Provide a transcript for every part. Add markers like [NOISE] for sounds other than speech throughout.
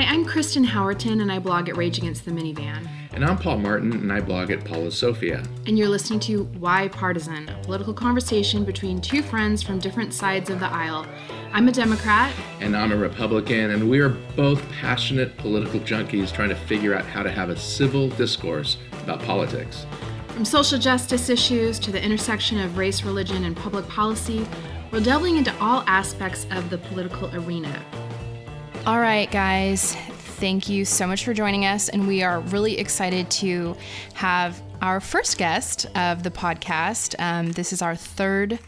Hi, I'm Kristen Howerton, and I blog at Rage Against the Minivan. And I'm Paul Martin, and I blog at Paula Sophia. And you're listening to Why Partisan, a political conversation between two friends from different sides of the aisle. I'm a Democrat. And I'm a Republican, and we are both passionate political junkies trying to figure out how to have a civil discourse about politics. From social justice issues to the intersection of race, religion, and public policy, we're delving into all aspects of the political arena. All right, guys. Thank you so much for joining us. And we are really excited to have our first guest of the podcast. Um, this is our third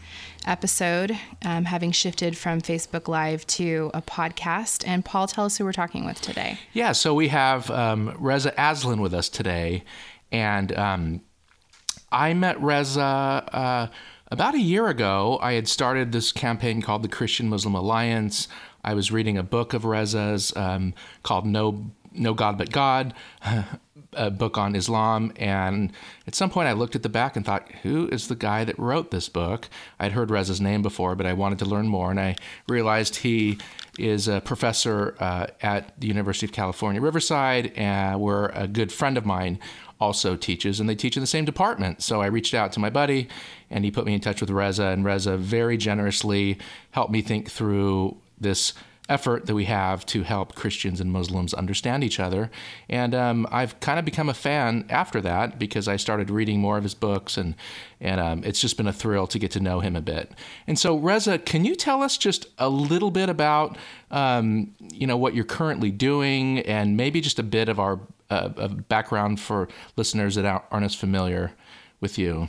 episode, um, having shifted from Facebook Live to a podcast. And Paul, tell us who we're talking with today. Yeah, so we have um, Reza Aslan with us today. And um, I met Reza. Uh, about a year ago, I had started this campaign called the Christian Muslim Alliance. I was reading a book of Reza's um, called No No God But God, [LAUGHS] a book on Islam, and at some point I looked at the back and thought, who is the guy that wrote this book? I'd heard Reza's name before, but I wanted to learn more, and I realized he is a professor uh, at the University of California, Riverside, and where a good friend of mine also teaches, and they teach in the same department. So I reached out to my buddy, and he put me in touch with Reza, and Reza very generously helped me think through this effort that we have to help Christians and Muslims understand each other. And um, I've kind of become a fan after that because I started reading more of his books, and and um, it's just been a thrill to get to know him a bit. And so, Reza, can you tell us just a little bit about um, you know what you're currently doing, and maybe just a bit of our uh, background for listeners that aren't as familiar with you?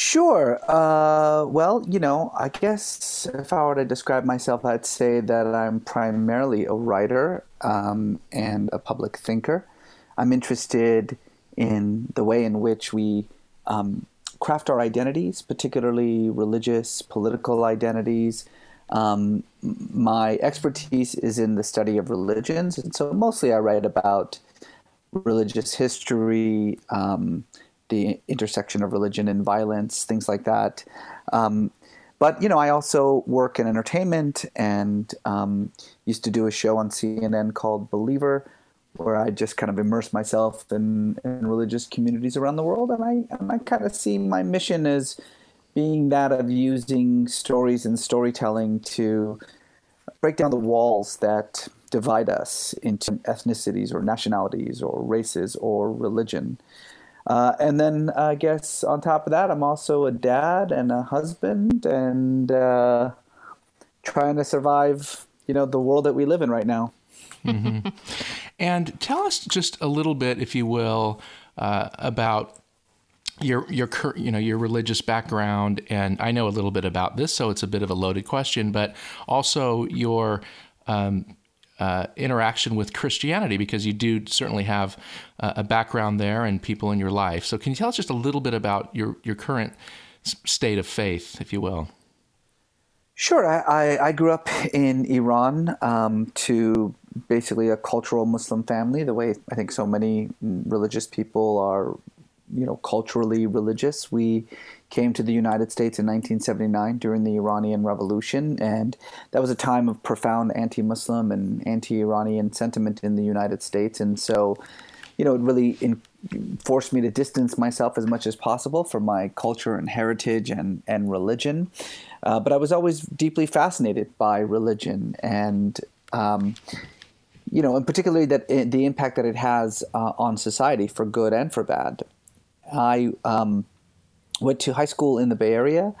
Sure. Uh, well, you know, I guess if I were to describe myself, I'd say that I'm primarily a writer um, and a public thinker. I'm interested in the way in which we um, craft our identities, particularly religious, political identities. Um, my expertise is in the study of religions, and so mostly I write about religious history um, the intersection of religion and violence, things like that. Um, but you know, I also work in entertainment and um, used to do a show on CNN called Believer, where I just kind of immerse myself in, in religious communities around the world, and I and I kind of see my mission as being that of using stories and storytelling to break down the walls that divide us into ethnicities or nationalities or races or religion. Uh, and then I guess on top of that, I'm also a dad and a husband and uh, trying to survive, you know, the world that we live in right now. mm-hmm. And tell us just a little bit, if you will, uh, about your your you know your religious background and I know a little bit about this so it's a bit of a loaded question but also your um, uh, interaction with Christianity because you do certainly have uh, a background there and people in your life. So, can you tell us just a little bit about your, your current state of faith, if you will? Sure. I, I grew up in Iran um, to basically a cultural Muslim family, the way I think so many religious people are, you know, culturally religious. We came to the United States in 1979 during the Iranian Revolution, and that was a time of profound anti-Muslim and anti-Iranian sentiment in the United States, and so, you know, it really in, forced me to distance myself as much as possible from my culture and heritage and and religion. Uh, but I was always deeply fascinated by religion and. Um, you know, and particularly that eh, the impact that it has uh, on society for good and for bad. I um, went to high school in the Bay Area,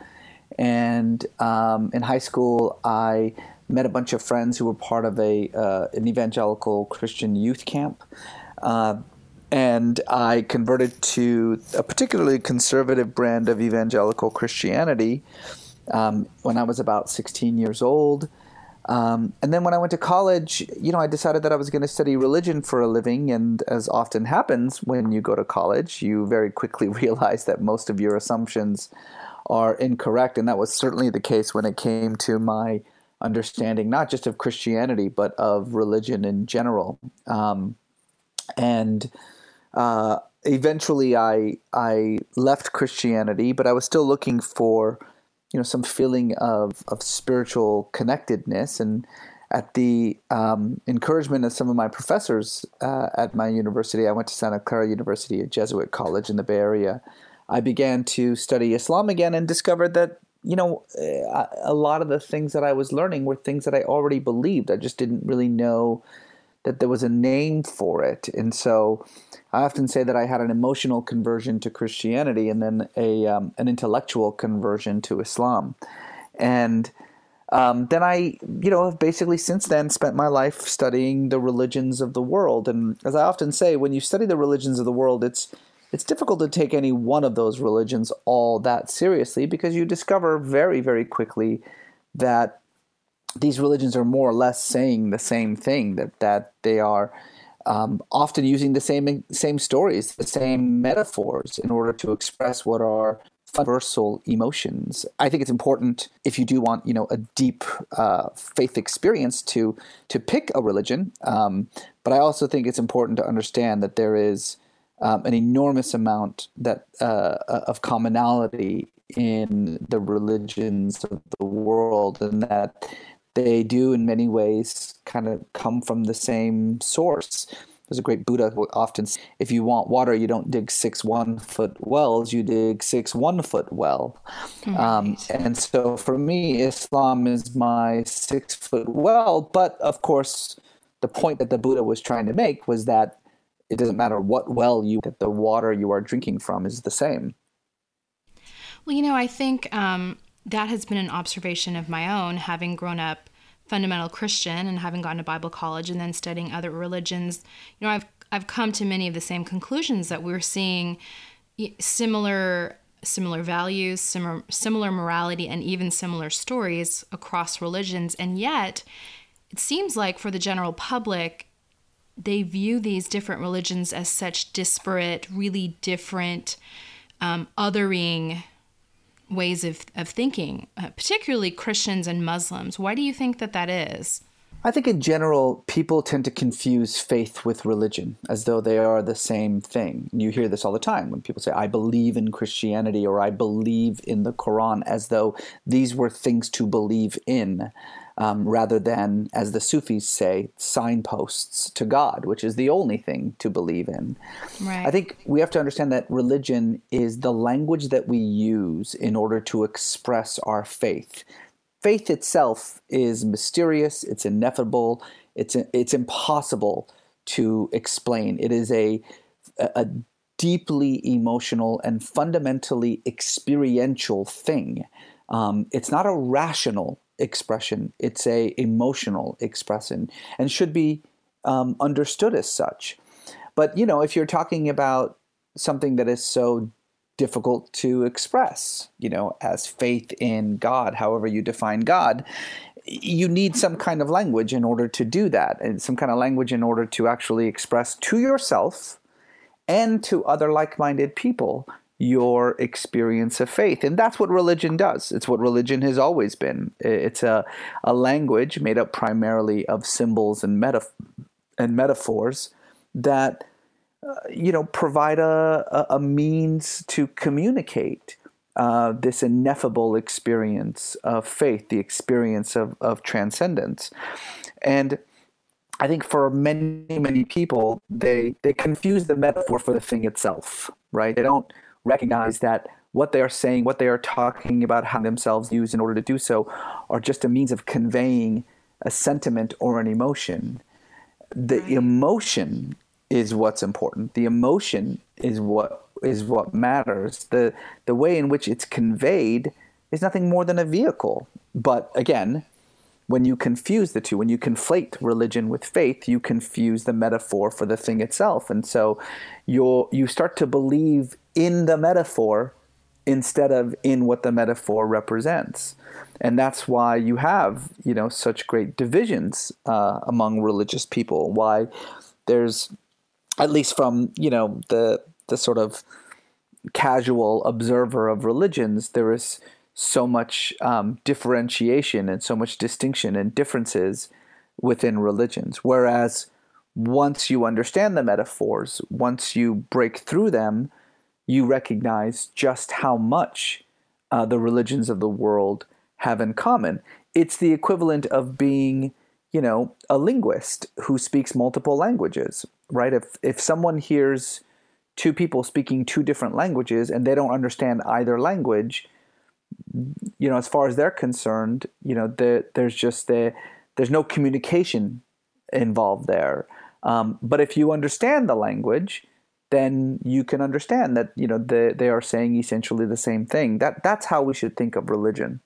and um, in high school I met a bunch of friends who were part of a uh, an evangelical Christian youth camp. Uh, and I converted to a particularly conservative brand of evangelical Christianity um, when I was about 16 years old. Um, and then when I went to college, you know, I decided that I was going to study religion for a living. And as often happens when you go to college, you very quickly [LAUGHS] realize that most of your assumptions are incorrect. And that was certainly the case when it came to my understanding, not just of Christianity, but of religion in general. Um, and uh, eventually, I I left Christianity, but I was still looking for you know some feeling of of spiritual connectedness and at the um, encouragement of some of my professors uh, at my university, I went to Santa Clara University, a Jesuit college in the Bay Area. I began to study Islam again and discovered that you know uh, a lot of the things that I was learning were things that I already believed. I just didn't really know that there was a name for it, and so I often say that I had an emotional conversion to Christianity and then a um, an intellectual conversion to Islam, and um, then I, you know, have basically since then spent my life studying the religions of the world. And as I often say, when you study the religions of the world, it's it's difficult to take any one of those religions all that seriously because you discover very, very quickly that these religions are more or less saying the same thing. That that they are um, often using the same same stories, the same metaphors in order to express what are universal emotions. I think it's important if you do want, you know, a deep uh, faith experience to to pick a religion. Um, but I also think it's important to understand that there is um, an enormous amount that uh, of commonality in the religions of the world, and that they do, in many ways, kind of come from the same source. There's a great Buddha who often, says, if you want water, you don't dig six one foot wells, you dig six one foot well. Right. Um, and so for me, Islam is my six foot well. But of course, the point that the Buddha was trying to make was that it doesn't matter what well you, that the water you are drinking from is the same. Well, you know, I think um, that has been an observation of my own, having grown up fundamental Christian and having gone to Bible college and then studying other religions, you know, I've I've come to many of the same conclusions that we're seeing similar similar values, similar similar morality and even similar stories across religions. And yet it seems like for the general public they view these different religions as such disparate, really different, um, othering ways of, of thinking, uh, particularly Christians and Muslims. Why do you think that that is? I think in general, people tend to confuse faith with religion as though they are the same thing. You hear this all the time when people say, I believe in Christianity or I believe in the Quran, as though these were things to believe in um, rather than, as the Sufis say, signposts to God, which is the only thing to believe in. Right. I think we have to understand that religion is the language that we use in order to express our faith. Faith itself is mysterious, it's ineffable, it's, it's impossible to explain. It is a, a deeply emotional and fundamentally experiential thing. Um, it's not a rational expression. It's a emotional expression and should be um, understood as such. But you know, if you're talking about something that is so difficult to express, you know, as faith in God, however you define God, you need some kind of language in order to do that, and some kind of language in order to actually express to yourself and to other like-minded people your experience of faith. And that's what religion does. It's what religion has always been. It's a, a language made up primarily of symbols and, metaf- and metaphors that, uh, you know, provide a, a, means to communicate uh, this ineffable experience of faith, the experience of, of transcendence. And I think for many, many people, they, they confuse the metaphor for the thing itself, right? They don't recognize that what they are saying, what they are talking about, how themselves use in order to do so, are just a means of conveying a sentiment or an emotion. The emotion is what's important. The emotion is what is what matters. The the way in which it's conveyed is nothing more than a vehicle. But again, when you confuse the two, when you conflate religion with faith, you confuse the metaphor for the thing itself. And so you you start to believe in the metaphor instead of in what the metaphor represents. And that's why you have, you know, such great divisions uh, among religious people. Why there's, at least from, you know, the the sort of casual observer of religions, there is so much um, differentiation and so much distinction and differences within religions. Whereas once you understand the metaphors, once you break through them, you recognize just how much uh, the religions of the world have in common. It's the equivalent of being you know, a linguist who speaks multiple languages, right? If if someone hears two people speaking two different languages and they don't understand either language, you know, as far as they're concerned, you know, the, there's just the, there's no communication involved there. Um, but if you understand the language, then you can understand that you know they, they are saying essentially the same thing. That that's how we should think of religion.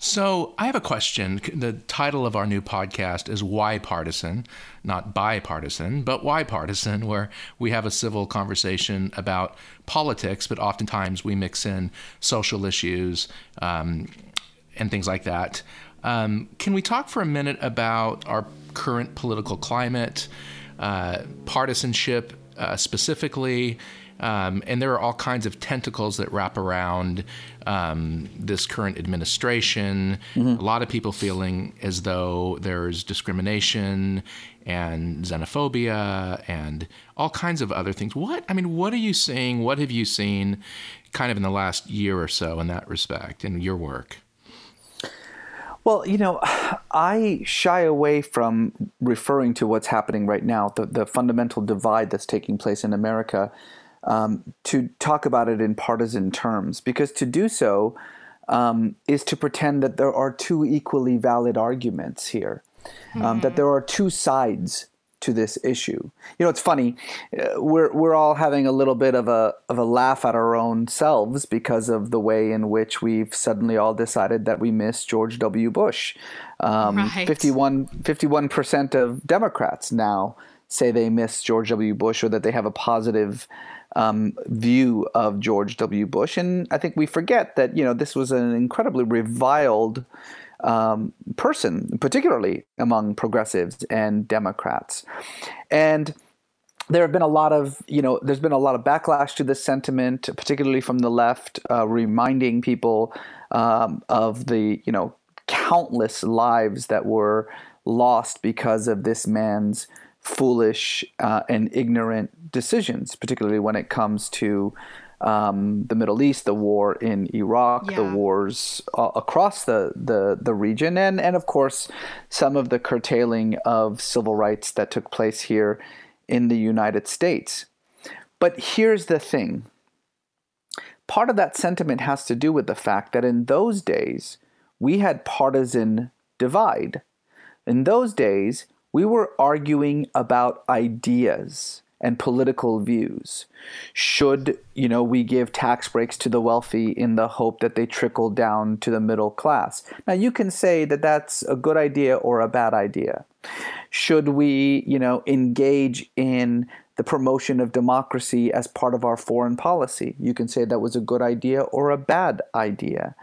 So I have a question. The title of our new podcast is Why Partisan, not bipartisan, but why partisan, where we have a civil conversation about politics, but oftentimes we mix in social issues um, and things like that. Um, can we talk for a minute about our current political climate, uh, partisanship uh, specifically? Um, and there are all kinds of tentacles that wrap around um, this current administration. Mm-hmm. A lot of people feeling as though there's discrimination and xenophobia and all kinds of other things. What I mean, what are you seeing? What have you seen, kind of in the last year or so, in that respect, in your work? Well, you know, I shy away from referring to what's happening right now, the, the fundamental divide that's taking place in America um, to talk about it in partisan terms, because to do so um, is to pretend that there are two equally valid arguments here, um, mm-hmm. that there are two sides to this issue. You know, it's funny. Uh, we're we're all having a little bit of a of a laugh at our own selves because of the way in which we've suddenly all decided that we miss George W. Bush. Um, right. 51 percent of Democrats now say they miss George W. Bush or that they have a positive um, view of George W. Bush. And I think we forget that, you know, this was an incredibly reviled um, person, particularly among progressives and Democrats. And there have been a lot of, you know, there's been a lot of backlash to this sentiment, particularly from the left, uh, reminding people um, of the, you know, countless lives that were lost because of this man's foolish uh, and ignorant decisions, particularly when it comes to um, the Middle East, the war in Iraq, yeah. the wars uh, across the, the, the region, and, and of course, some of the curtailing of civil rights that took place here in the United States. But here's the thing part of that sentiment has to do with the fact that in those days, we had partisan divide. In those days, we were arguing about ideas and political views. Should, you know, we give tax breaks to the wealthy in the hope that they trickle down to the middle class? Now you can say that that's a good idea or a bad idea. Should we, you know, engage in the promotion of democracy as part of our foreign policy? You can say that was a good idea or a bad idea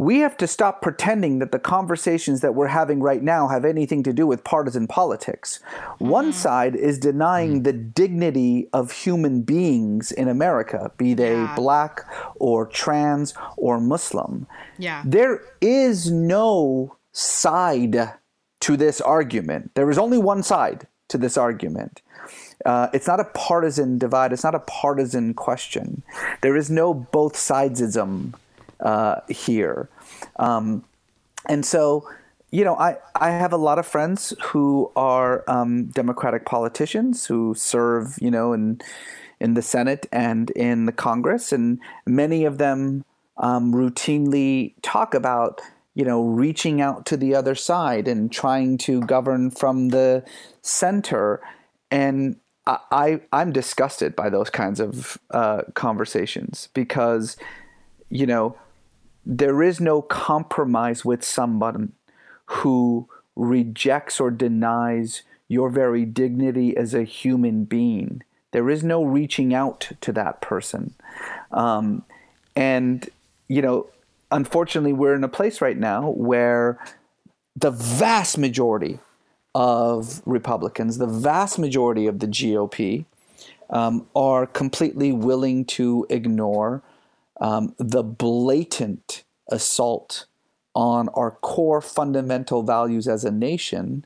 we have to stop pretending that the conversations that we're having right now have anything to do with partisan politics. Mm-hmm. One side is denying mm-hmm. the dignity of human beings in America, be they yeah. black or trans or Muslim. Yeah. There is no side to this argument. There is only one side to this argument. Uh, it's not a partisan divide. It's not a partisan question. There is no both sidesism uh, here. Um, and so, you know, I, I have a lot of friends who are um, Democratic politicians who serve, you know, in in the Senate and in the Congress, and many of them um, routinely talk about, you know, reaching out to the other side and trying to govern from the center. And I, I am disgusted by those kinds of uh, conversations because, you know, there is no compromise with someone who rejects or denies your very dignity as a human being. There is no reaching out to that person. Um, and, you know, unfortunately, we're in a place right now where the vast majority of Republicans, the vast majority of the GOP, um, are completely willing to ignore um, the blatant assault on our core fundamental values as a nation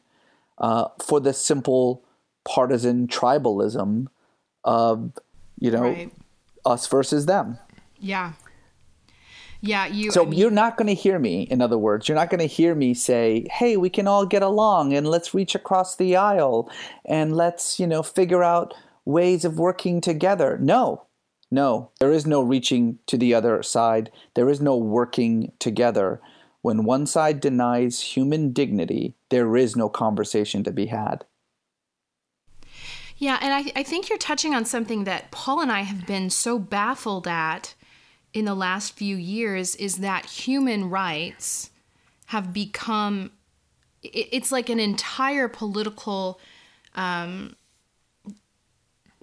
uh, for the simple partisan tribalism of, you know, right. us versus them. Yeah. Yeah, you. So I mean, you're not going to hear me. In other words, you're not going to hear me say, "Hey, we can all get along and let's reach across the aisle and let's you know figure out ways of working together." No, no, there is no reaching to the other side. There is no working together. When one side denies human dignity, there is no conversation to be had. Yeah, and I, I think you're touching on something that Paul and I have been so baffled at in the last few years is that human rights have become it, it's like an entire political um,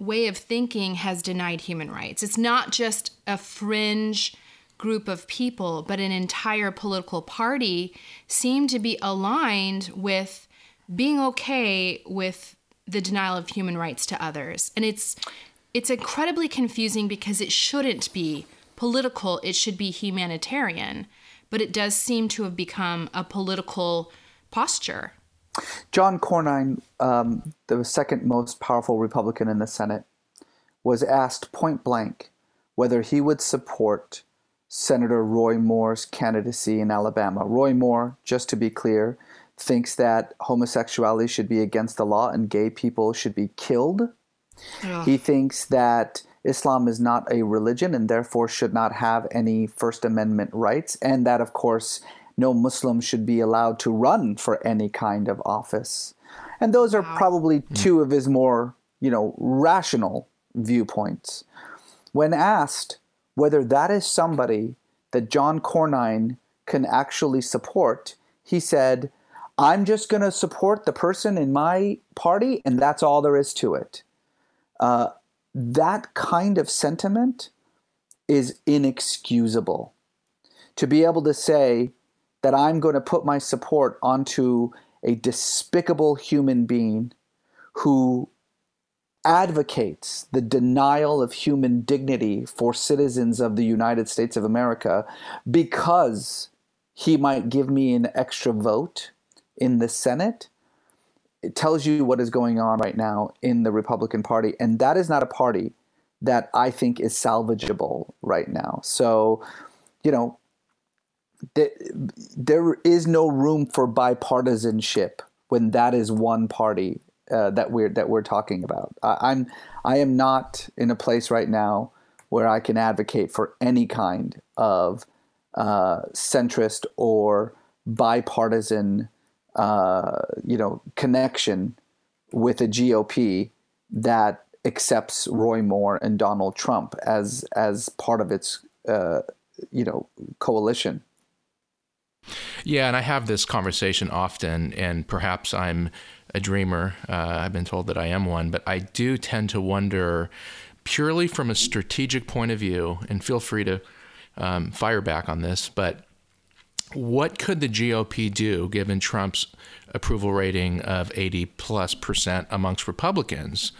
way of thinking has denied human rights. It's not just a fringe group of people, but an entire political party seem to be aligned with being okay with the denial of human rights to others. And it's it's incredibly confusing because it shouldn't be political, it should be humanitarian, but it does seem to have become a political posture. John Cornyn, um, the second most powerful Republican in the Senate, was asked point blank whether he would support Senator Roy Moore's candidacy in Alabama. Roy Moore, just to be clear, thinks that homosexuality should be against the law and gay people should be killed. He thinks that Islam is not a religion and therefore should not have any First Amendment rights, and that, of course, no Muslim should be allowed to run for any kind of office. And those are probably hmm. two of his more, you know, rational viewpoints. When asked whether that is somebody that John Cornyn can actually support, he said, I'm just going to support the person in my party, and that's all there is to it. Uh, that kind of sentiment is inexcusable. To be able to say that I'm going to put my support onto a despicable human being who advocates the denial of human dignity for citizens of the United States of America because he might give me an extra vote in the Senate it tells you what is going on right now in the Republican Party, and that is not a party that I think is salvageable right now. So, you know, there is no room for bipartisanship when that is one party uh, that we're that we're talking about. I, I'm I am not in a place right now where I can advocate for any kind of uh, centrist or bipartisan uh, you know, connection with a GOP that accepts Roy Moore and Donald Trump as as part of its uh, you know coalition. Yeah, and I have this conversation often, and perhaps I'm a dreamer. Uh, I've been told that I am one, but I do tend to wonder, purely from a strategic point of view, and feel free to um, fire back on this, but what could the GOP do given Trump's approval rating of 80 plus percent amongst Republicans,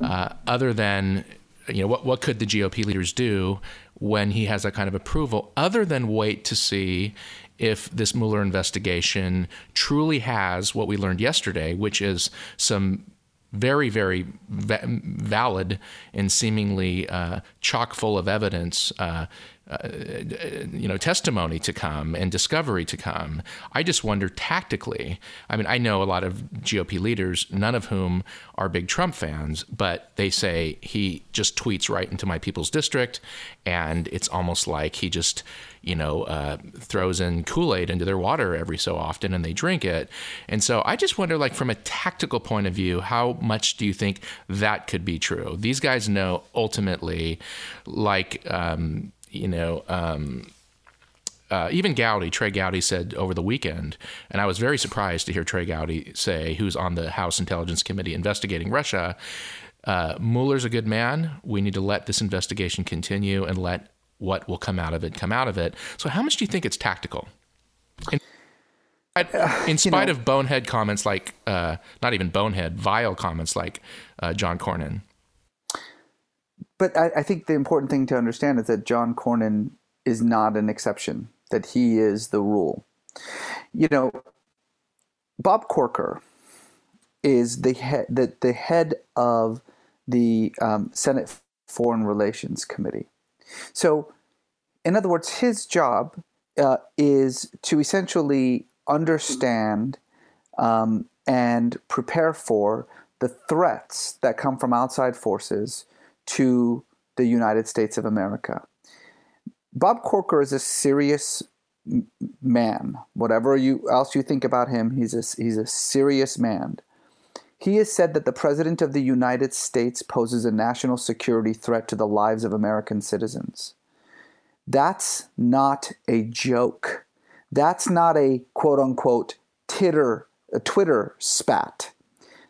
uh, other than you know what what could the GOP leaders do when he has that kind of approval, other than wait to see if this Mueller investigation truly has what we learned yesterday, which is some very, very va- valid and seemingly uh, chock full of evidence uh, uh, you know, testimony to come and discovery to come. I just wonder tactically. I mean, I know a lot of GOP leaders, none of whom are big Trump fans, but they say he just tweets right into my people's district, and it's almost like he just, you know, uh, throws in Kool Aid into their water every so often, and they drink it. And so I just wonder, like, from a tactical point of view, how much do you think that could be true? These guys know ultimately, like. Um, you know, um, uh, even Gowdy, Trey Gowdy said over the weekend, and I was very surprised to hear Trey Gowdy say, who's on the House Intelligence Committee investigating Russia, uh, Mueller's a good man. We need to let this investigation continue and let what will come out of it come out of it. So, how much do you think it's tactical? In, in spite you know, of bonehead comments like, uh, not even bonehead, vile comments like uh, John Cornyn but I, I, think the important thing to understand is that John Cornyn is not an exception; that he is the rule. You know, Bob Corker is the head the, the head of the um, Senate Foreign Relations Committee. So in other words, his job uh, is to essentially understand um, and prepare for the threats that come from outside forces to the United States of America. Bob Corker is a serious man. Whatever you else you think about him, he's a, he's a serious man. He has said that the President of the United States poses a national security threat to the lives of American citizens. That's not a joke. That's not a quote unquote titter, a Twitter spat.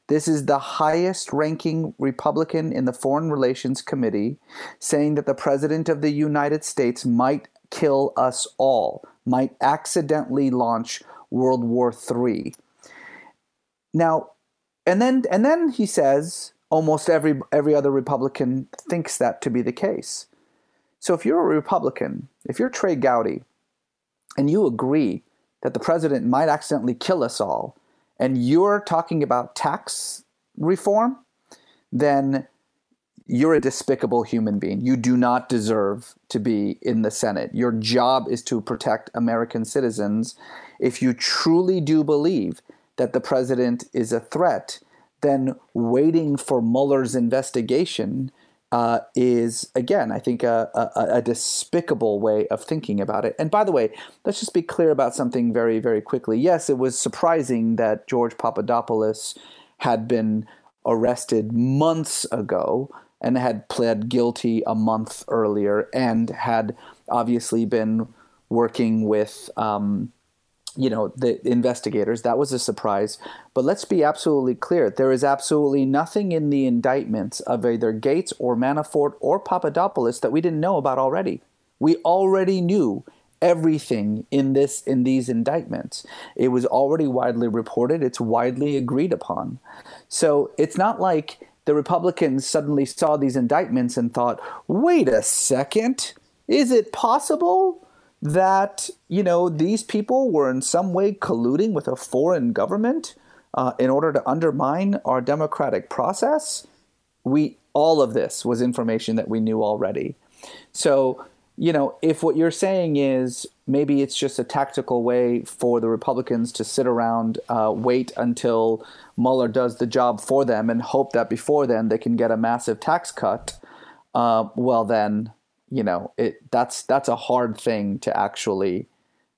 This is the highest ranking Republican in the Foreign Relations Committee saying that the President of the United States might kill us all, might accidentally launch World War III. Now, and then and then he says almost every every other Republican thinks that to be the case. So if you're a Republican, if you're Trey Gowdy, and you agree that the president might accidentally kill us all, and you're talking about tax reform, then you're a despicable human being. You do not deserve to be in the Senate. Your job is to protect American citizens. If you truly do believe that the president is a threat, then waiting for Mueller's investigation uh, is again, I think, a, a, a, despicable way of thinking about it. And by the way, let's just be clear about something very, very quickly. Yes, it was surprising that George Papadopoulos had been arrested months ago and had pled guilty a month earlier and had obviously been working with um, you know the investigators that was a surprise. But let's be absolutely clear there is absolutely nothing in the indictments of either gates or manafort or papadopoulos that we didn't know about already. We already knew everything in this in these indictments. It was already widely reported. It's widely agreed upon. So it's not like the republicans suddenly saw these indictments and thought wait a second. Is it possible that you know these people were in some way colluding with a foreign government uh, in order to undermine our democratic process. We all of this was information that we knew already. So you know, if what you're saying is maybe it's just a tactical way for the Republicans to sit around, uh, wait until Mueller does the job for them, and hope that before then they can get a massive tax cut, uh, well, then you know it that's that's a hard thing to actually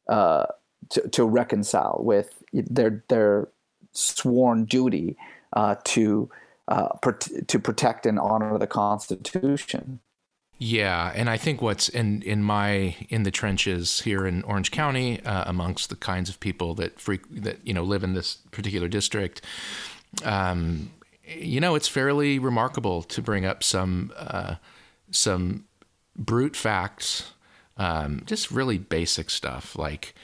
uh, to, to reconcile with their their sworn duty uh, to uh, to protect and honor the Constitution. Yeah, and I think what's in in my in the trenches here in Orange County, uh, amongst the kinds of people that freak that you know live in this particular district, um, you know, it's fairly remarkable to bring up some uh, some brute facts, um, just really basic stuff like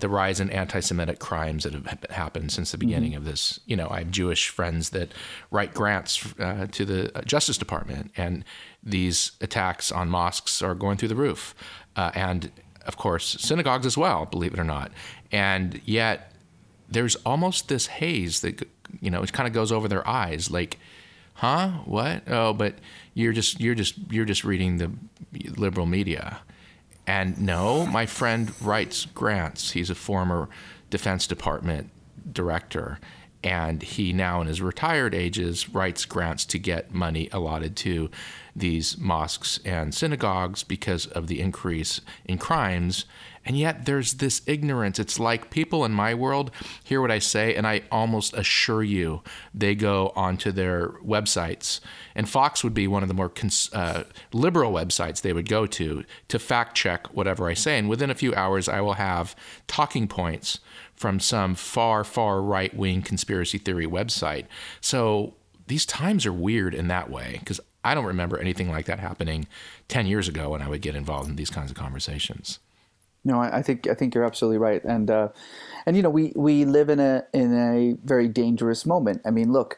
the rise in anti-Semitic crimes that have happened since the mm-hmm. beginning mm-hmm. of this. You know, I have Jewish friends that write grants uh, to the uh, Justice Department, and these attacks on mosques are going through the roof, uh, and of course synagogues as well, believe it or not. And yet, there's almost this haze that you know it kind of goes over their eyes, like, huh, what? Oh, but you're just you're just you're just reading the liberal media. And no, my friend writes grants. He's a former Defense Department director, and he now in his retired ages writes grants to get money allotted to these mosques and synagogues because of the increase in crimes and yet there's this ignorance. It's like people in my world hear what I say, and I almost assure you they go onto their websites. And Fox would be one of the more cons- uh, liberal websites they would go to to fact check whatever I say. And within a few hours, I will have talking points from some far, far right wing conspiracy theory website. So these times are weird in that way because I don't remember anything like that happening 10 years ago when I would get involved in these kinds of conversations. No, I, think I think you're absolutely right, and uh, and you know we we live in a in a very dangerous moment. I mean, look,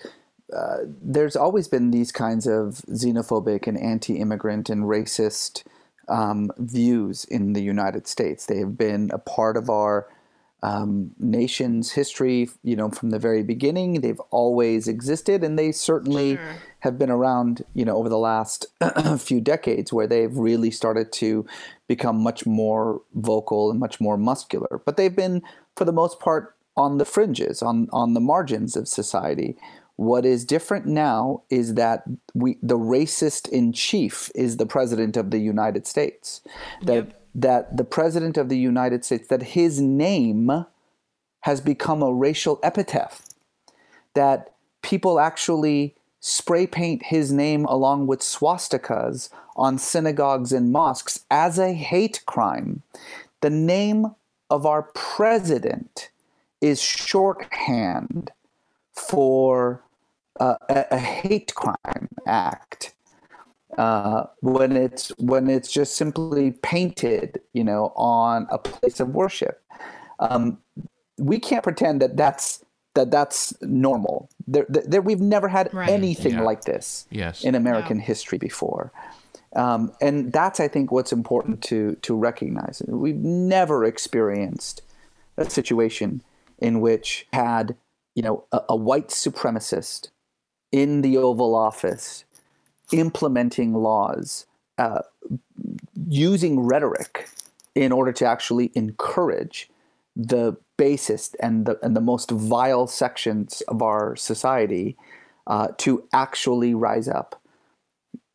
uh, there's always been these kinds of xenophobic and anti-immigrant and racist um, views in the United States. They have been a part of our um, nation's history, you know, from the very beginning. They've always existed, and they certainly sure. have been around, you know, over the last [CLEARS THROAT] few decades, where they've really started to become much more vocal and much more muscular. But they've been, for the most part, on the fringes, on on the margins of society. What is different now is that we the racist in chief is the president of the United States. That yep. That the president of the United States that his name has become a racial epithet. That people actually spray paint his name along with swastikas on synagogues and mosques as a hate crime. The name of our president is shorthand for uh, a, a, hate crime act uh, when it's when it's just simply painted, you know, on a place of worship. Um, we can't pretend that that's that that's normal. There, there we've never had right. anything yeah. like this yes. in American yeah. history before. Um, and that's, I think, what's important to to recognize. We've never experienced a situation in which had you know a, a white supremacist in the Oval Office implementing laws, uh, using rhetoric in order to actually encourage the basest and the and the most vile sections of our society uh, to actually rise up.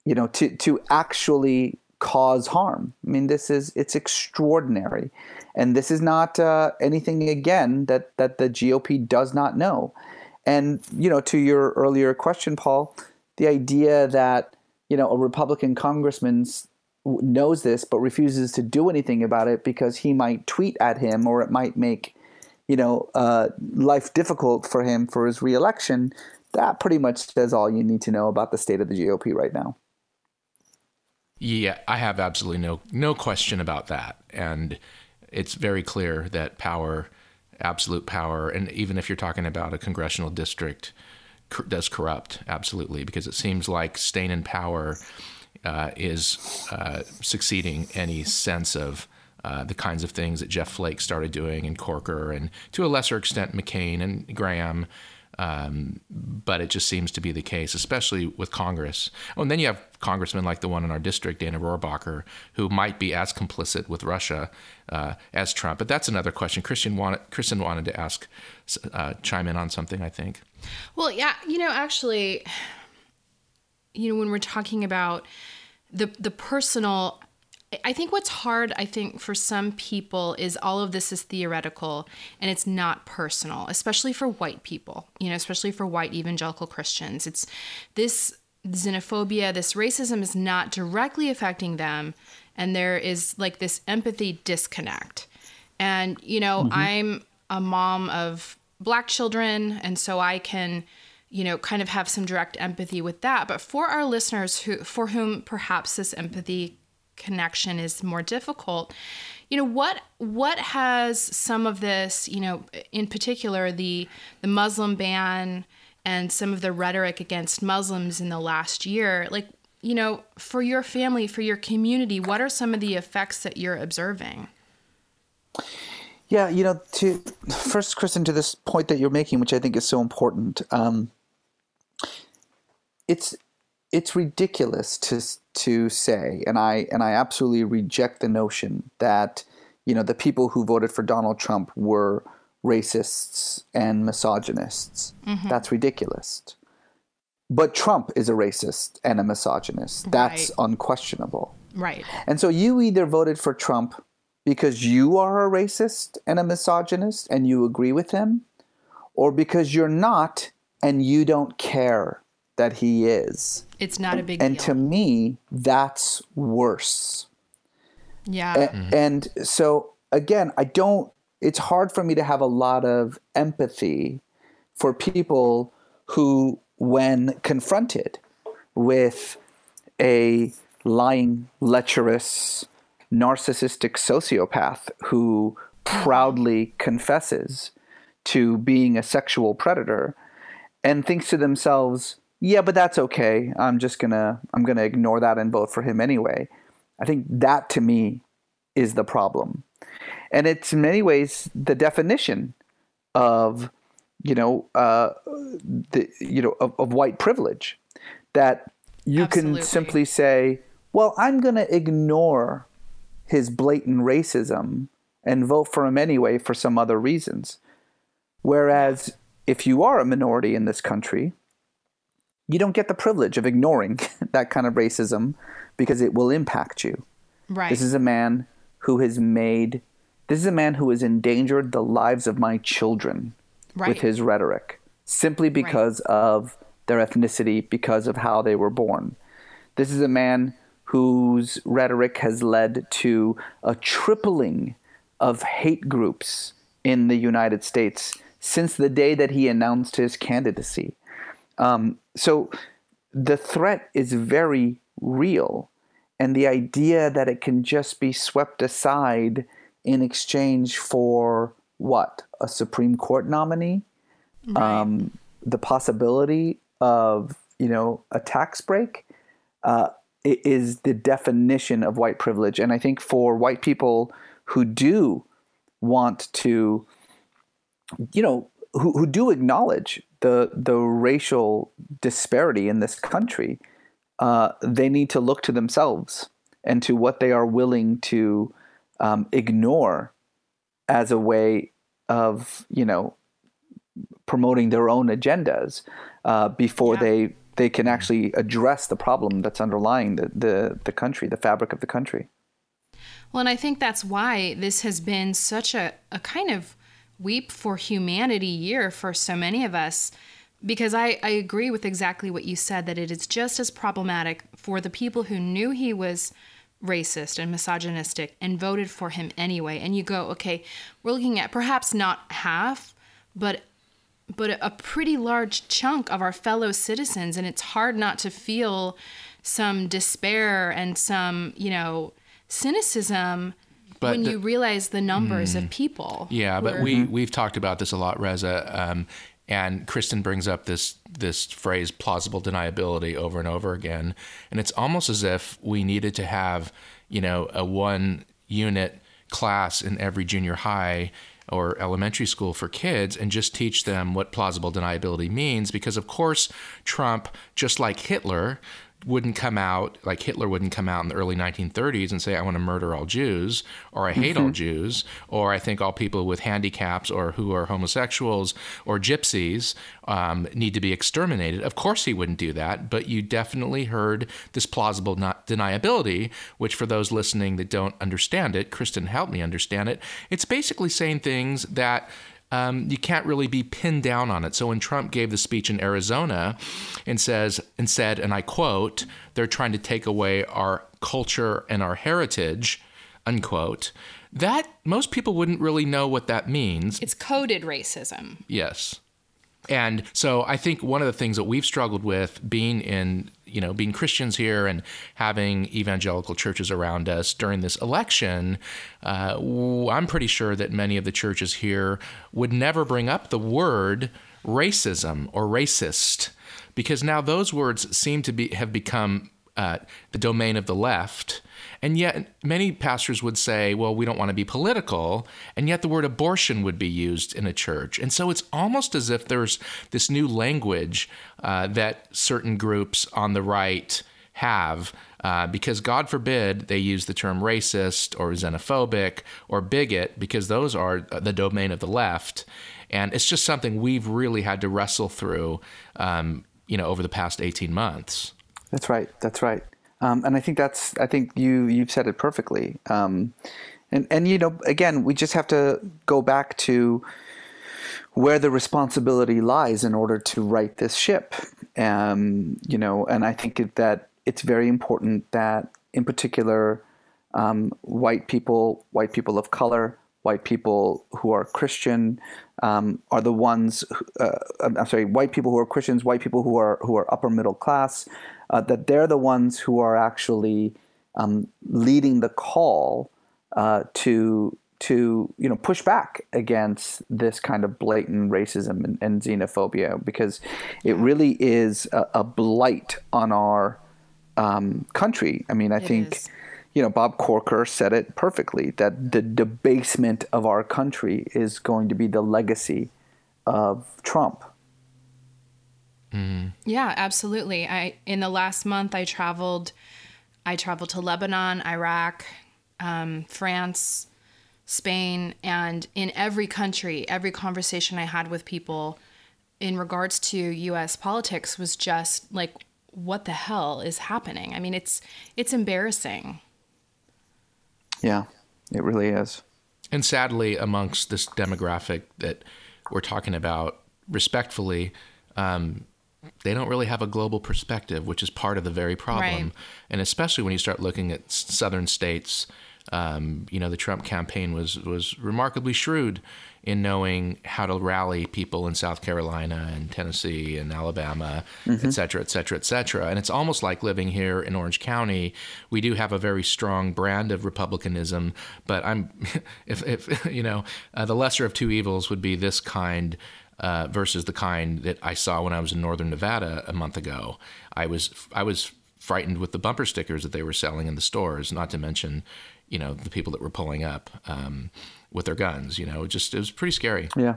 You know, to to actually cause harm. I mean, this is it's extraordinary, and this is not uh, anything again that that the GOP does not know. And you know, to your earlier question, Paul, the idea that you know a Republican congressman knows this but refuses to do anything about it because he might tweet at him or it might make you know uh, life difficult for him for his reelection. That pretty much says all you need to know about the state of the GOP right now. Yeah, I have absolutely no no question about that, and it's very clear that power, absolute power, and even if you're talking about a congressional district, does corrupt absolutely because it seems like staying in power uh, is uh, succeeding any sense of. Uh, the kinds of things that Jeff Flake started doing and Corker and to a lesser extent McCain and Graham um, but it just seems to be the case, especially with Congress. Oh, and then you have congressmen like the one in our district, Dana Rohrabacher, who might be as complicit with Russia uh, as Trump. But that's another question. Christian wanted, Kristen wanted to ask, uh, chime in on something, I think. Well, yeah, you know, actually, you know, when we're talking about the the personal I think what's hard, I think, for some people is all of this is theoretical and it's not personal, especially for white people, you know, especially for white evangelical Christians. It's this xenophobia, this racism is not directly affecting them. And there is like this empathy disconnect. And, you know, mm-hmm. I'm a mom of black children. And so I can, you know, kind of have some direct empathy with that. But for our listeners who, for whom perhaps this empathy connection is more difficult you know what what has some of this you know in particular the the muslim ban and some of the rhetoric against muslims in the last year like you know for your family for your community what are some of the effects that you're observing yeah you know to first kristen to this point that you're making which i think is so important um, it's it's ridiculous to to say, and I and I absolutely reject the notion that you know the people who voted for Donald Trump were racists and misogynists. Mm-hmm. That's ridiculous. But Trump is a racist and a misogynist. That's right. unquestionable. Right. And so you either voted for Trump because you are a racist and a misogynist and you agree with him, or because you're not and you don't care that he is. It's not a big and deal. to me, that's worse. Yeah. A- mm-hmm. And so again, I don't it's hard for me to have a lot of empathy for people who when confronted with a lying, lecherous, narcissistic sociopath who proudly confesses to being a sexual predator and thinks to themselves, yeah, but that's okay. I'm just gonna I'm gonna ignore that and vote for him anyway. I think that to me is the problem. and it's in many ways the definition of you know uh, the you know of, of white privilege that you Absolutely. can simply say, well, I'm going to ignore his blatant racism and vote for him anyway for some other reasons. Whereas if you are a minority in this country, you don't get the privilege of ignoring [LAUGHS] that kind of racism because it will impact you. Right. This is a man who has made, this is a man who has endangered the lives of my children right. with his rhetoric simply because of their ethnicity, because of how they were born. This is a man whose rhetoric has led to a tripling of hate groups in the United States since the day that he announced his candidacy. Um, so the threat is very real. And the idea that it can just be swept aside in exchange for what? A Supreme Court nominee? Um, the possibility of, you know, a tax break uh, is the definition of white privilege. And I think for white people who do want to you know, who, who do acknowledge the the racial disparity in this country, uh, they need to look to themselves and to what they are willing to um, ignore as a way of you know promoting their own agendas uh, before Yeah. they they can actually address the problem that's underlying the, the the country, the fabric of the country. Well, and I think that's why this has been such a, a kind of weep for humanity year for so many of us. Because I, I agree with exactly what you said, that it is just as problematic for the people who knew he was racist and misogynistic and voted for him anyway. And you go, okay, we're looking at perhaps not half, but but a pretty large chunk of our fellow citizens and it's hard not to feel some despair and some you know cynicism But when the- you realize the numbers of people Yeah, but we we've talked about this a lot, Reza. Um, and Kristen brings up this this phrase plausible deniability over and over again, and it's almost as if we needed to have you know a one unit class in every junior high or elementary school for kids and just teach them what plausible deniability means because of course Trump just like Hitler wouldn't come out like Hitler wouldn't come out in the early 1930s and say I want to murder all Jews or I hate all Jews or I think all people with handicaps or who are homosexuals or gypsies um, need to be exterminated. Of course he wouldn't do that, but you definitely heard this plausible not deniability, which for those listening that don't understand it, Kristen helped me understand it. It's basically saying things that um, you can't really be pinned down on it. So when Trump gave the speech in Arizona and says and said, and I quote, they're trying to take away our culture and our heritage, unquote. That most people wouldn't really know what that means. it's coded racism Yes. And so I think one of the things that we've struggled with being in, you know, being Christians here and having evangelical churches around us during this election, uh, I'm pretty sure that many of the churches here would never bring up the word racism or racist because now those words seem to be have become uh, the domain of the left. And yet, many pastors would say, well, we don't want to be political. And yet, the word abortion would be used in a church. And so, it's almost as if there's this new language uh, that certain groups on the right have. Uh, because God forbid they use the term racist or xenophobic or bigot, because those are the domain of the left. And it's just something we've really had to wrestle through, um, you know, over the past 18 months. That's right. That's right. Um, and I think that's I think you you've said it perfectly. Um, and and you know again we just have to go back to where the responsibility lies in order to right this ship. Um, you know, and I think that it's very important that in particular um, white people, white people of color, white people who are Christian um, are the ones. Who, uh, I'm sorry, white people who are Christians, white people who are who are upper middle class. Uh, that they're the ones who are actually um, leading the call uh, to to you know push back against this kind of blatant racism and, and xenophobia because it really is a, a blight on our um, country. I mean, I think is. you know, Bob Corker said it perfectly that the debasement of our country is going to be the legacy of Trump. Mm-hmm. Yeah, absolutely. I in the last month I traveled I traveled to Lebanon, Iraq, um, France, Spain, and in every country, every conversation I had with people in regards to US politics was just like what the hell is happening? I mean, it's it's embarrassing. Yeah, it really is. And sadly, amongst this demographic that we're talking about, respectfully, um, they don't really have a global perspective, which is part of the very problem. Right. And especially when you start looking at southern states, um, you know, the Trump campaign was was remarkably shrewd in knowing how to rally people in South Carolina and Tennessee and Alabama, mm-hmm. et cetera, et cetera, et cetera. And it's almost like living here in Orange County. We do have a very strong brand of republicanism, but I'm, [LAUGHS] if, if [LAUGHS] you know, uh, the lesser of two evils would be this kind uh, versus the kind that I saw when I was in Northern Nevada a month ago. I was I was frightened with the bumper stickers that they were selling in the stores, not to mention, you know, the people that were pulling up um, with their guns. You know, it just it was pretty scary. Yeah,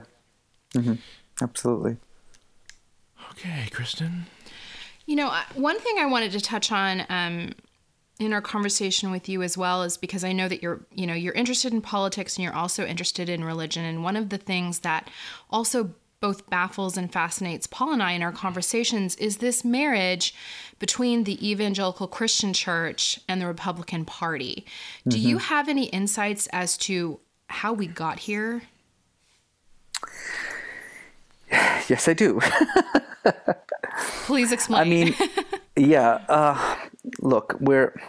mm-hmm. absolutely. Okay, Kristen. You know, one thing I wanted to touch on. Um, in our conversation with you as well is because I know that you're you know you're interested in politics and you're also interested in religion and one of the things that also both baffles and fascinates Paul and I in our conversations is this marriage between the evangelical Christian church and the Republican Party. Do mm-hmm. you have any insights as to how we got here? Yes, I do. Please [LAUGHS] explain. I mean, [LAUGHS] yeah. Uh, look, we're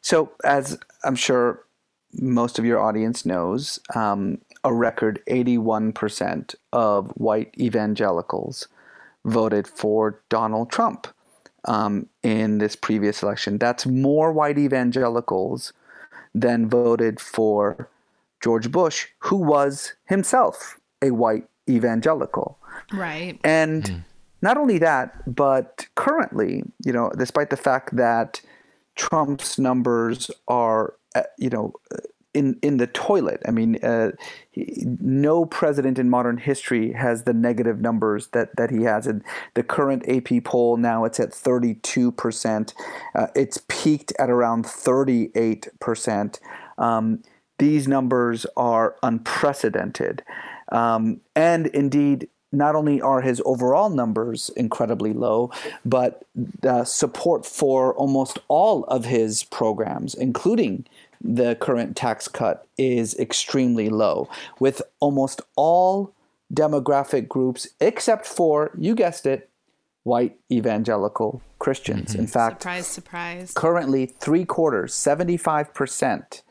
so as I'm sure most of your audience knows, um, a record 81% of white evangelicals voted for Donald Trump um, in this previous election. That's more white evangelicals than voted for George Bush, who was himself a white evangelical. Right. And mm. not only that, but currently, you know, despite the fact that Trump's numbers are, uh, you know, in in the toilet. I mean, uh, he, no president in modern history has the negative numbers that that he has. And the current AP poll now it's at 32 percent. Uh, it's peaked at around 38 percent. Um, these numbers are unprecedented, um, and indeed. Not only are his overall numbers incredibly low, but the support for almost all of his programs, including the current tax cut is extremely low, with almost all demographic groups, except for, you guessed it, white evangelical Christians. Mm-hmm. In fact, surprise, surprise. Currently, three quarters, 75%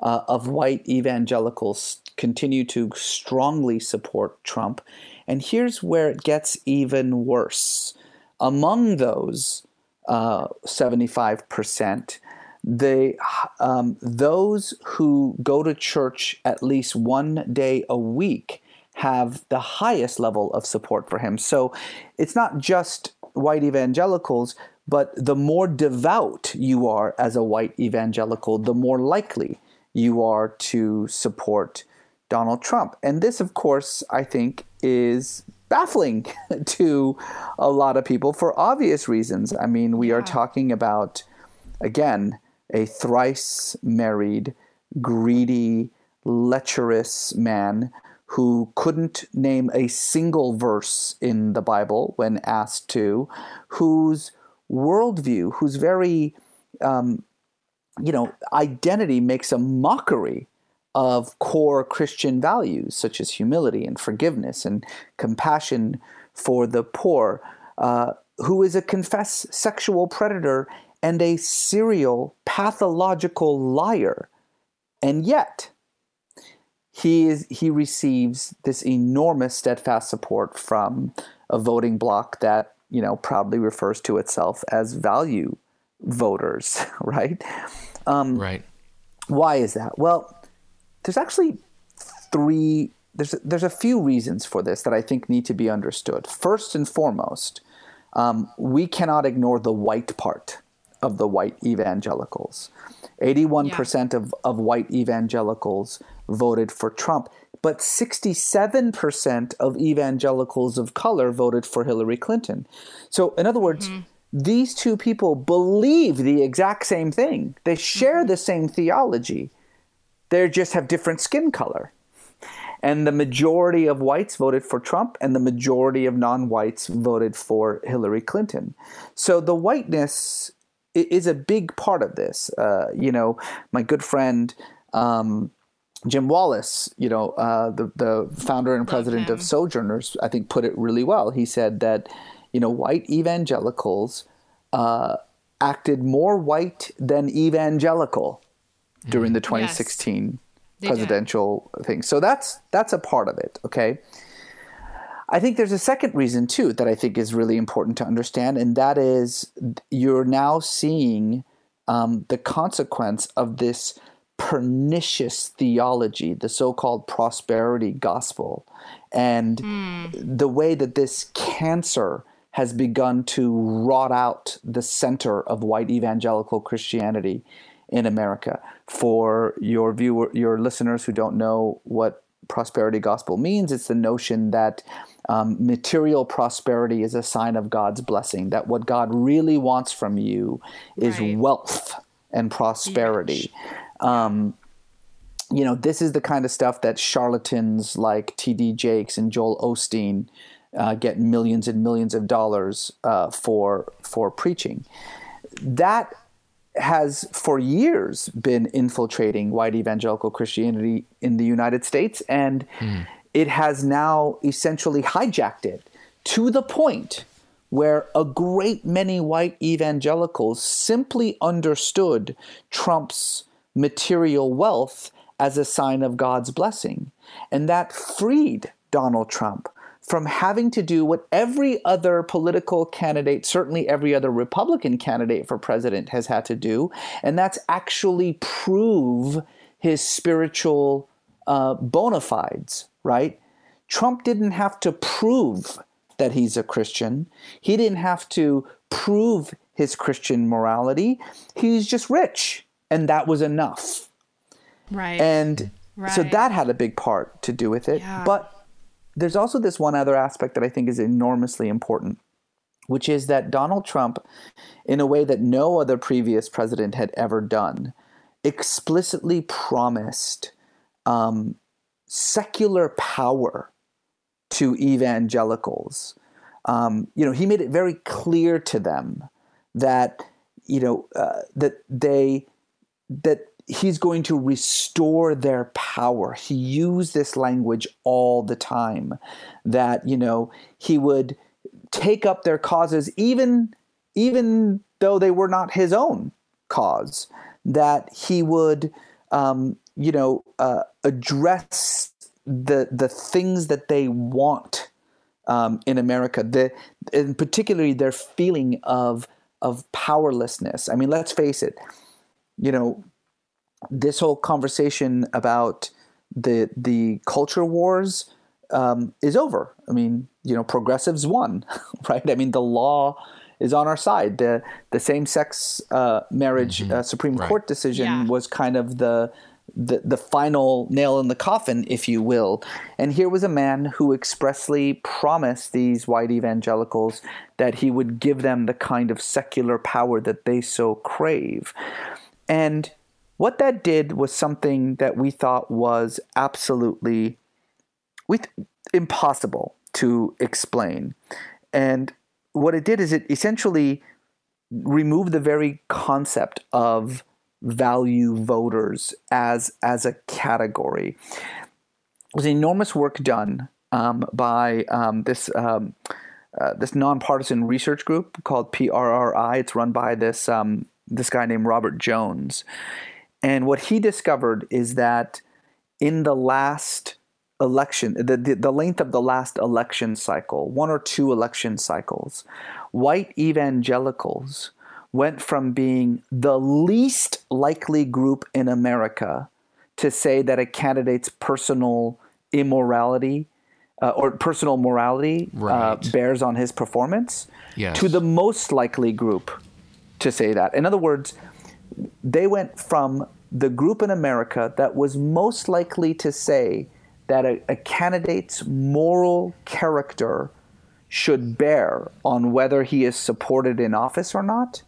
uh, of white evangelicals continue to strongly support Trump. And here's where it gets even worse. Among those uh, 75%, they um, those who go to church at least one day a week have the highest level of support for him. So it's not just white evangelicals, but the more devout you are as a white evangelical, the more likely you are to support Donald Trump. And this, of course, I think is baffling [LAUGHS] to a lot of people for obvious reasons. I mean, we yeah. are talking about, again, a thrice married, greedy, lecherous man who couldn't name a single verse in the Bible when asked to, whose worldview, whose very um, you know identity makes a mockery of core Christian values such as humility and forgiveness and compassion for the poor, uh, who is a confessed sexual predator and a serial pathological liar. And yet, he is he receives this enormous steadfast support from a voting bloc that you know proudly refers to itself as value voters, [LAUGHS] right? Um, right. Why is that? Well, there's actually three. There's there's a few reasons for this that I think need to be understood. First and foremost, um, we cannot ignore the white part of the white evangelicals. 81% of, of white evangelicals voted for Trump, but 67% of evangelicals of color voted for Hillary Clinton. So, in other words, mm-hmm. these two people believe the exact same thing, they share mm-hmm. the same theology, they just have different skin color. And the majority of whites voted for Trump, and the majority of non whites voted for Hillary Clinton. So the whiteness is a big part of this. Uh, you know, my good friend um, Jim Wallis, you know, uh, the the founder and president of Sojourners, I think put it really well. He said that, you know, white evangelicals uh, acted more white than evangelical during the 2016 yes, presidential did. thing. So that's that's a part of it. Okay. I think there's a second reason too that I think is really important to understand, and that is you're now seeing um, the consequence of this pernicious theology, the so called prosperity gospel, and mm. the way that this cancer has begun to rot out the center of white evangelical Christianity in America. For your viewer, your listeners who don't know what prosperity gospel means, it's the notion that um, material prosperity is a sign of God's blessing, that what God really wants from you is right. wealth and prosperity. Um, you know, this is the kind of stuff that charlatans like T.D. Jakes and Joel Osteen uh, get millions and millions of dollars uh, for for preaching. That has for years been infiltrating white evangelical Christianity in the United States, and mm. It has now essentially hijacked it to the point where a great many white evangelicals simply understood Trump's material wealth as a sign of God's blessing. And that freed Donald Trump from having to do what every other political candidate, certainly every other Republican candidate for president, has had to do, and that's actually prove his spiritual uh, bona fides, right? Trump didn't have to prove that he's a Christian. He didn't have to prove his Christian morality. He's just rich and that was enough. Right. And right. so that had a big part to do with it. Yeah. But there's also this one other aspect that I think is enormously important, which is that Donald Trump, in a way that no other previous president had ever done, explicitly promised um, secular power to evangelicals. Um, you know, he made it very clear to them that you know uh, that they that he's going to restore their power. He used this language all the time that, you know, he would take up their causes even even though they were not his own cause, that he would um, you know, uh, address the the things that they want um, in America, the, and particularly their feeling of of powerlessness. I mean, let's face it you know, this whole conversation about the the culture wars um, is over. I mean, you know, progressives won, [LAUGHS] right? I mean, the law is on our side. The the same sex uh, marriage mm-hmm. uh, Supreme right. Court decision yeah. was kind of the, the the final nail in the coffin, if you will. And here was a man who expressly promised these white evangelicals that he would give them the kind of secular power that they so crave. And what that did was something that we thought was absolutely we impossible to explain. And what it did is it essentially removed the very concept of value voters as as a category. There was enormous work done um, by um, this um, uh, this nonpartisan research group called PRRI. It's run by this um, this guy named Robert Jones. And what he discovered is that in the last election, the, the, the, length of the last election cycle, one or two election cycles, white evangelicals went from being the least likely group in America to say that a candidate's personal immorality uh, or personal morality uh, right. uh, bears on his performance yes. to the most likely group to say that. In other words, they went from the group in America that was most likely to say that a, a candidate's moral character should bear on whether he is supported in office or not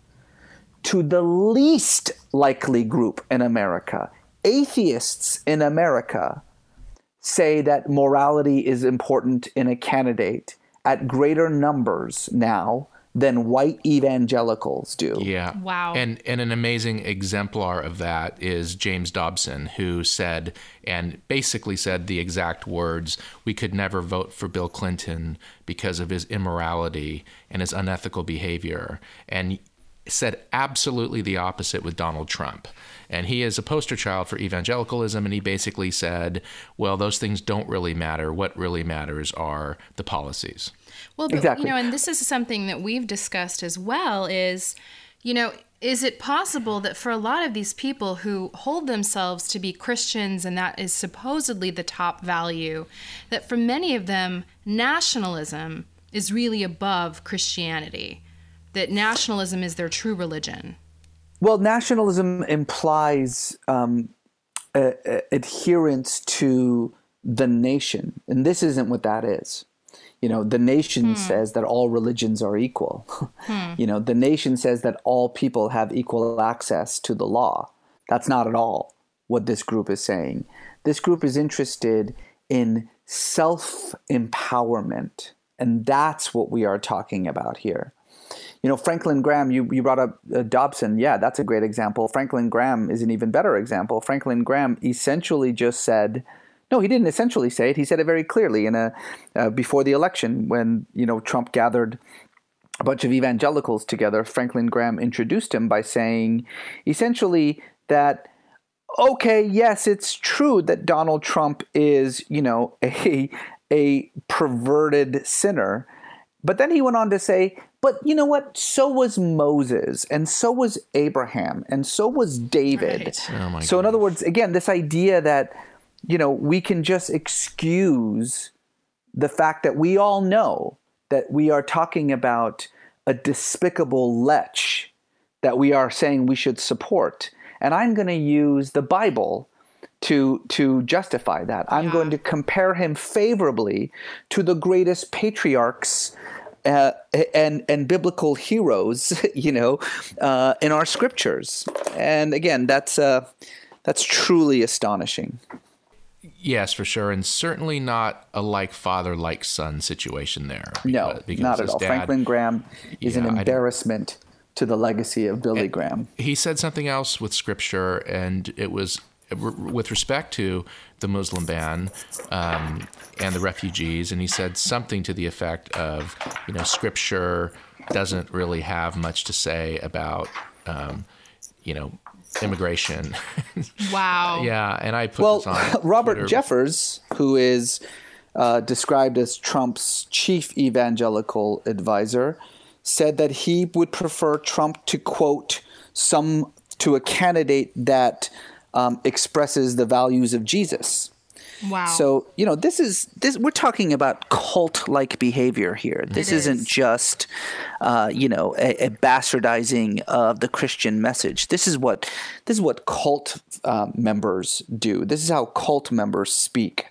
to the least likely group in America. Atheists in America say that morality is important in a candidate at greater numbers now than white evangelicals do. Yeah. Wow. And and an amazing exemplar of that is James Dobson, who said and basically said the exact words, "We could never vote for Bill Clinton because of his immorality and his unethical behavior." And said absolutely the opposite with Donald Trump. And he is a poster child for evangelicalism. And he basically said, well, those things don't really matter. What really matters are the policies. Well, but, Exactly. you know, and this is something that we've discussed as well is, you know, is it possible that for a lot of these people who hold themselves to be Christians and that is supposedly the top value, that for many of them, nationalism is really above Christianity? That nationalism is their true religion? Well, nationalism implies um, a, a- adherence to the nation, and this isn't what that is. You know, the nation says that all religions are equal. [LAUGHS] You know, the nation says that all people have equal access to the law. That's not at all what this group is saying. This group is interested in self empowerment, and that's what we are talking about here you know franklin graham you, you brought up uh, dobson. Yeah that's a great example. Franklin graham is an even better example. Franklin graham essentially just said no he didn't essentially say it. He said it very clearly in a uh, before the election when you know trump gathered a bunch of evangelicals together. Franklin graham introduced him by saying essentially that okay, yes, it's true that Donald Trump is, you know, [LAUGHS] a a perverted sinner. But then he went on to say, but you know what? So was Moses, and so was Abraham, and so was David. Right. Oh my so, in other words, again, this idea that, you know, we can just excuse the fact that we all know that we are talking about a despicable lech that we are saying we should support. And I'm going to use the Bible to to justify that. I'm Yeah. going to compare him favorably to the greatest patriarchs uh, and and biblical heroes, [LAUGHS] you know, uh, in our scriptures. And again, that's uh, that's truly astonishing. Yes, for sure, and certainly not a like father, like son situation there. No, because- not at all. dad- Franklin Graham is Yeah, an embarrassment to the legacy of Billy Graham. he said something else with scripture, and it was with respect to the Muslim ban um, and the refugees, and he said something to the effect of, you know, scripture doesn't really have much to say about, um, you know, immigration. [LAUGHS] Wow. yeah, and I put Well, this on [LAUGHS] Robert Twitter. Jeffress, who is uh, described as Trump's chief evangelical advisor, said that he would prefer Trump to quote some to a candidate that um, expresses the values of Jesus. Wow. So you know, this is this. We're talking about cult-like behavior here. This It isn't is. just, uh, you know, a, a bastardizing of the Christian message. This is what this is what cult uh, members do. This is how cult members speak.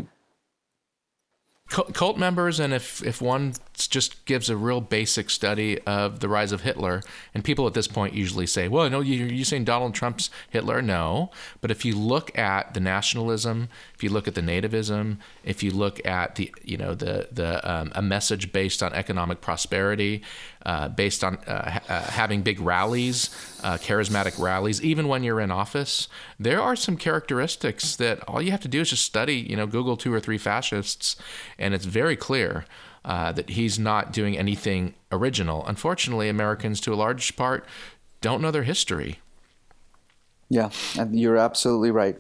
Cult- members and if if one just gives a real basic study of the rise of Hitler and people at this point usually say well no you you saying Donald Trump's Hitler? No. But if you look at the nationalism if you look at the nativism if you look at the you know the the um, a message based on economic prosperity uh, based on uh, ha- uh, having big rallies uh, charismatic rallies even when you're in office there are some characteristics that all you have to do is just study you know Google two or three fascists and it's very clear uh, that he's not doing anything original. Unfortunately, Americans, to a large part, don't know their history. Yeah, and you're absolutely right.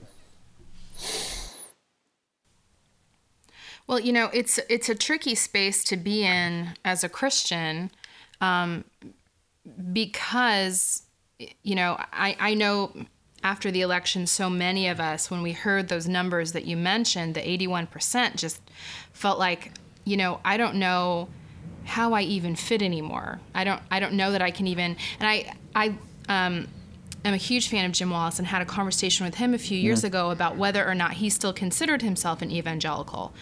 Well, you know, it's it's a tricky space to be in as a Christian, um, because you know I I know after the election, so many of us, when we heard those numbers that you mentioned, the eighty one percent, just felt like you know I don't know how I even fit anymore. I don't I don't know that I can even and I I um, am a huge fan of Jim Wallis and had a conversation with him a few years ago about whether or not he still considered himself an evangelical.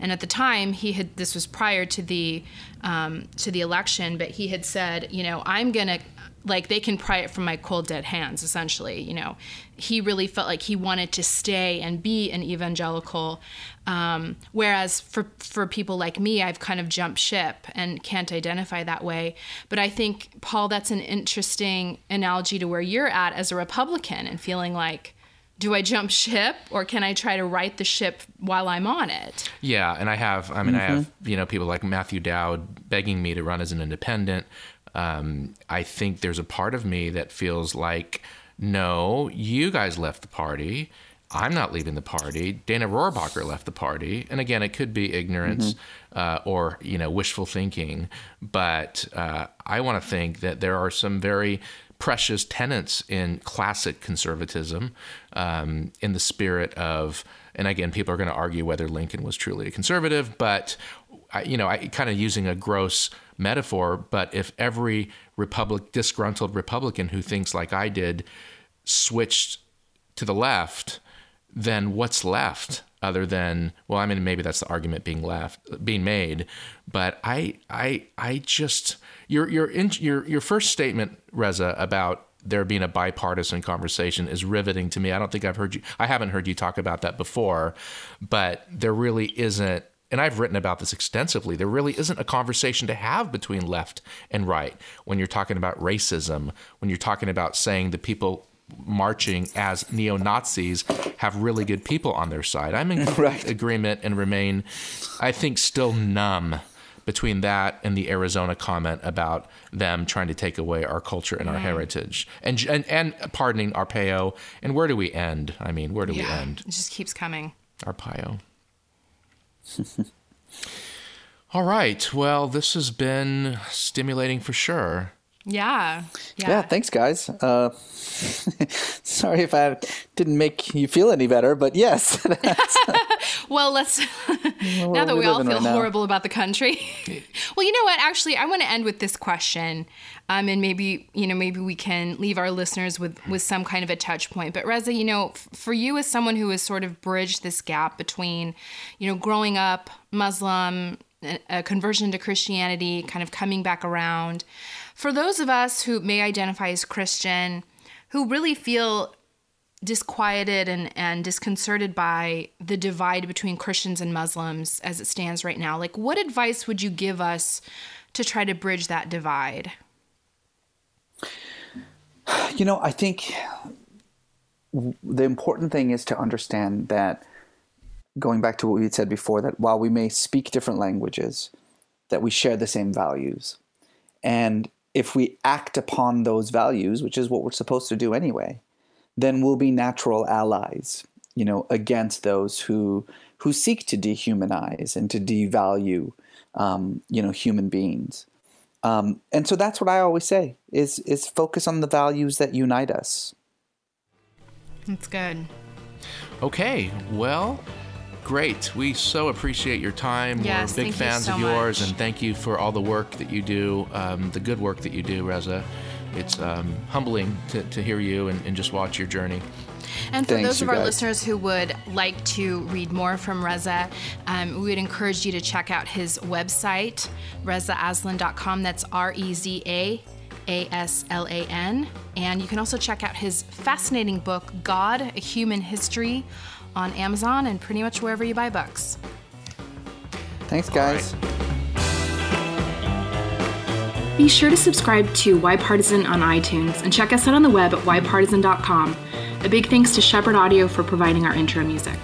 And at the time, he had this was prior to the um, to the election, but he had said, you know, I'm gonna like they can pry it from my cold dead hands essentially you know. He really felt like he wanted to stay and be an evangelical um, whereas for for people like me i've kind of jumped ship and can't identify that way. But i think paul that's an interesting analogy to where you're at as a republican and feeling like do I jump ship or can I try to right the ship while I'm on it? Yeah, and I have. I mean, mm-hmm. I have you know people like Matthew Dowd begging me to run as an independent. Um, I think there's a part of me that feels like, no, you guys left the party. I'm not leaving the party. Dana Rohrabacher left the party, and again, it could be ignorance mm-hmm. uh, or you know wishful thinking. But uh, I want to think that there are some very precious tenets in classic conservatism, um, in the spirit of. And again, people are going to argue whether Lincoln was truly a conservative, but you know, I kind of using a gross metaphor, but if every republic disgruntled Republican who thinks like I did switched to the left, then what's left other than well, I mean maybe that's the argument being left being made, but I I I just your your your your first statement, Reza, about there being a bipartisan conversation is riveting to me. I don't think I've heard you I haven't heard you talk about that before, but there really isn't and I've written about this extensively, there really isn't a conversation to have between left and right when you're talking about racism, when you're talking about saying the people marching as neo Nazis have really good people on their side. I'm in [LAUGHS] right. agreement and remain, I think, still numb between that and the Arizona comment about them trying to take away our culture and our heritage and, and and pardoning Arpaio. And where do we end? I mean, where do yeah, we end? It just keeps coming. Arpaio. [LAUGHS] All right. Well, this has been stimulating for sure. Yeah. Yeah. yeah thanks, guys. Uh, [LAUGHS] sorry if I didn't make you feel any better, but yes. [LAUGHS] [LAUGHS] well, let's. now that we all feel right horrible about the country. well, you know what? Actually, I want to end with this question, um, and maybe you know maybe we can leave our listeners with with some kind of a touch point. But Reza, you know, f- for you as someone who has sort of bridged this gap between, you know, growing up Muslim, a conversion to Christianity, kind of coming back around. For those of us who may identify as Christian, who really feel disquieted and, and disconcerted by the divide between Christians and Muslims as it stands right now, like what advice would you give us to try to bridge that divide? You know, I think the important thing is to understand that going back to what we had said before, that while we may speak different languages, that we share the same values. And if we act upon those values, which is what we're supposed to do anyway, then we'll be natural allies, you know, against those who who seek to dehumanize and to devalue, um, you know, human beings. Um, and so that's what I always say: is is focus on the values that unite us. That's good. Okay, well, great. We so appreciate your time. Yes, We're big fans so of yours, much. and thank you for all the work that you do, um, the good work that you do, Reza. It's um, humbling to, to hear you and, and, just watch your journey. And for Thanks, those of our guys. listeners who would like to read more from Reza, um, we would encourage you to check out his website, rezaaslan.com. That's R E Z A A S L A N. And you can also check out his fascinating book, God, A Human History on Amazon and pretty much wherever you buy books. Thanks, guys. Be sure to subscribe to Why Partisan on iTunes and check us out on the web at whypartisan.com. A big thanks to Shepherd Audio for providing our intro music.